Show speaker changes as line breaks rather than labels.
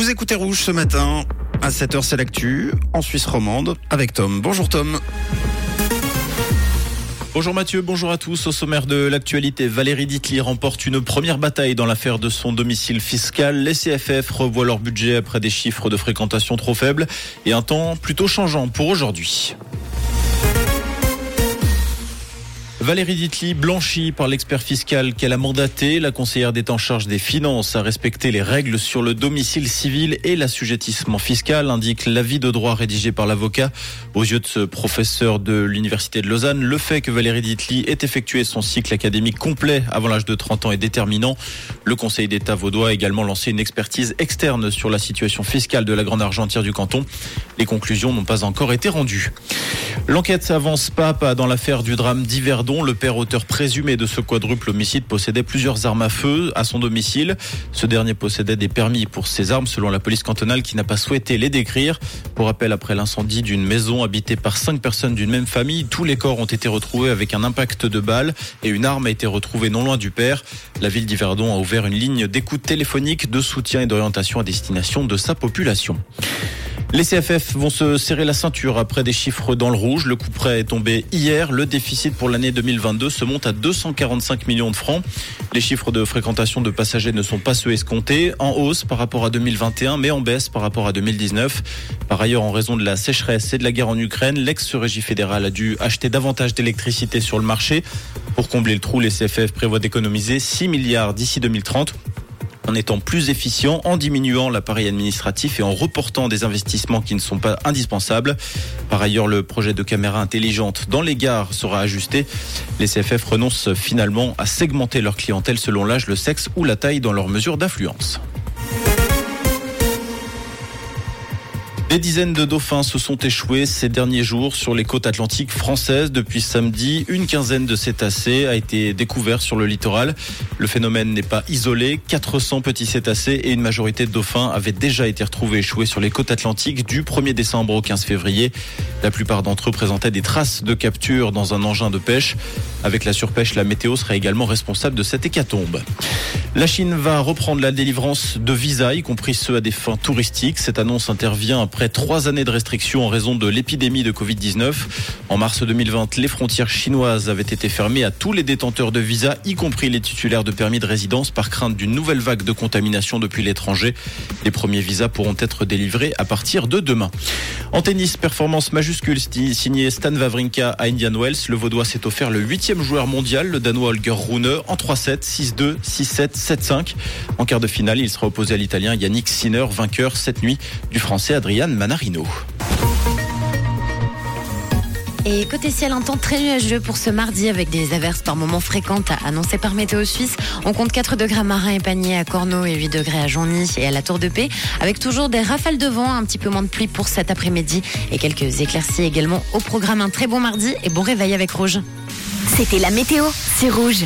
Vous écoutez Rouge ce matin. À 7h, c'est l'actu en Suisse romande avec Tom. Bonjour Tom.
Bonjour Mathieu, bonjour à tous. Au sommaire de l'actualité, Valérie Ditli remporte une première bataille dans l'affaire de son domicile fiscal. Les CFF revoient leur budget après des chiffres de fréquentation trop faibles et un temps plutôt changeant pour aujourd'hui. Valérie Ditli, blanchie par l'expert fiscal qu'elle a mandaté, la conseillère d'État en charge des finances a respecté les règles sur le domicile civil et l'assujettissement fiscal, indique l'avis de droit rédigé par l'avocat. Aux yeux de ce professeur de l'Université de Lausanne, le fait que Valérie Ditli ait effectué son cycle académique complet avant l'âge de 30 ans est déterminant. Le Conseil d'État vaudois a également lancé une expertise externe sur la situation fiscale de la grande argentière du canton. Les conclusions n'ont pas encore été rendues. L'enquête avance pas pas dans l'affaire du drame le père auteur présumé de ce quadruple homicide possédait plusieurs armes à feu à son domicile. Ce dernier possédait des permis pour ses armes selon la police cantonale qui n'a pas souhaité les décrire. Pour rappel, après l'incendie d'une maison habitée par cinq personnes d'une même famille, tous les corps ont été retrouvés avec un impact de balle et une arme a été retrouvée non loin du père. La ville d'Yverdon a ouvert une ligne d'écoute téléphonique de soutien et d'orientation à destination de sa population. Les CFF vont se serrer la ceinture après des chiffres dans le rouge. Le coup prêt est tombé hier. Le déficit pour l'année 2022 se monte à 245 millions de francs. Les chiffres de fréquentation de passagers ne sont pas ceux escomptés, en hausse par rapport à 2021, mais en baisse par rapport à 2019. Par ailleurs, en raison de la sécheresse et de la guerre en Ukraine, l'ex-régie fédérale a dû acheter davantage d'électricité sur le marché. Pour combler le trou, les CFF prévoient d'économiser 6 milliards d'ici 2030 en étant plus efficient, en diminuant l'appareil administratif et en reportant des investissements qui ne sont pas indispensables. Par ailleurs, le projet de caméra intelligente dans les gares sera ajusté. Les CFF renoncent finalement à segmenter leur clientèle selon l'âge, le sexe ou la taille dans leurs mesures d'influence. Des dizaines de dauphins se sont échoués ces derniers jours sur les côtes atlantiques françaises. Depuis samedi, une quinzaine de cétacés a été découvert sur le littoral. Le phénomène n'est pas isolé. 400 petits cétacés et une majorité de dauphins avaient déjà été retrouvés échoués sur les côtes atlantiques du 1er décembre au 15 février. La plupart d'entre eux présentaient des traces de capture dans un engin de pêche. Avec la surpêche, la météo sera également responsable de cette hécatombe. La Chine va reprendre la délivrance de visas, y compris ceux à des fins touristiques. Cette annonce intervient après trois années de restrictions en raison de l'épidémie de Covid-19. En mars 2020, les frontières chinoises avaient été fermées à tous les détenteurs de visas, y compris les titulaires de permis de résidence, par crainte d'une nouvelle vague de contamination depuis l'étranger. Les premiers visas pourront être délivrés à partir de demain. En tennis, performance majuscule signée Stan Wawrinka à Indian Wells. Le Vaudois s'est offert le huitième joueur mondial, le Danois Holger Rune, en 3-7, 6-2, 6-7, 7-5. En quart de finale, il sera opposé à l'Italien Yannick Sinner, vainqueur cette nuit du Français Adrian Manarino.
Et côté ciel, un temps très nuageux pour ce mardi avec des averses par moments fréquentes annoncées par Météo Suisse. On compte 4 degrés à Marin et Panier à Corneau et 8 degrés à Jonny et à la Tour de Paix avec toujours des rafales de vent, un petit peu moins de pluie pour cet après-midi et quelques éclaircies également au programme. Un très bon mardi et bon réveil avec Rouge.
C'était la météo, c'est Rouge.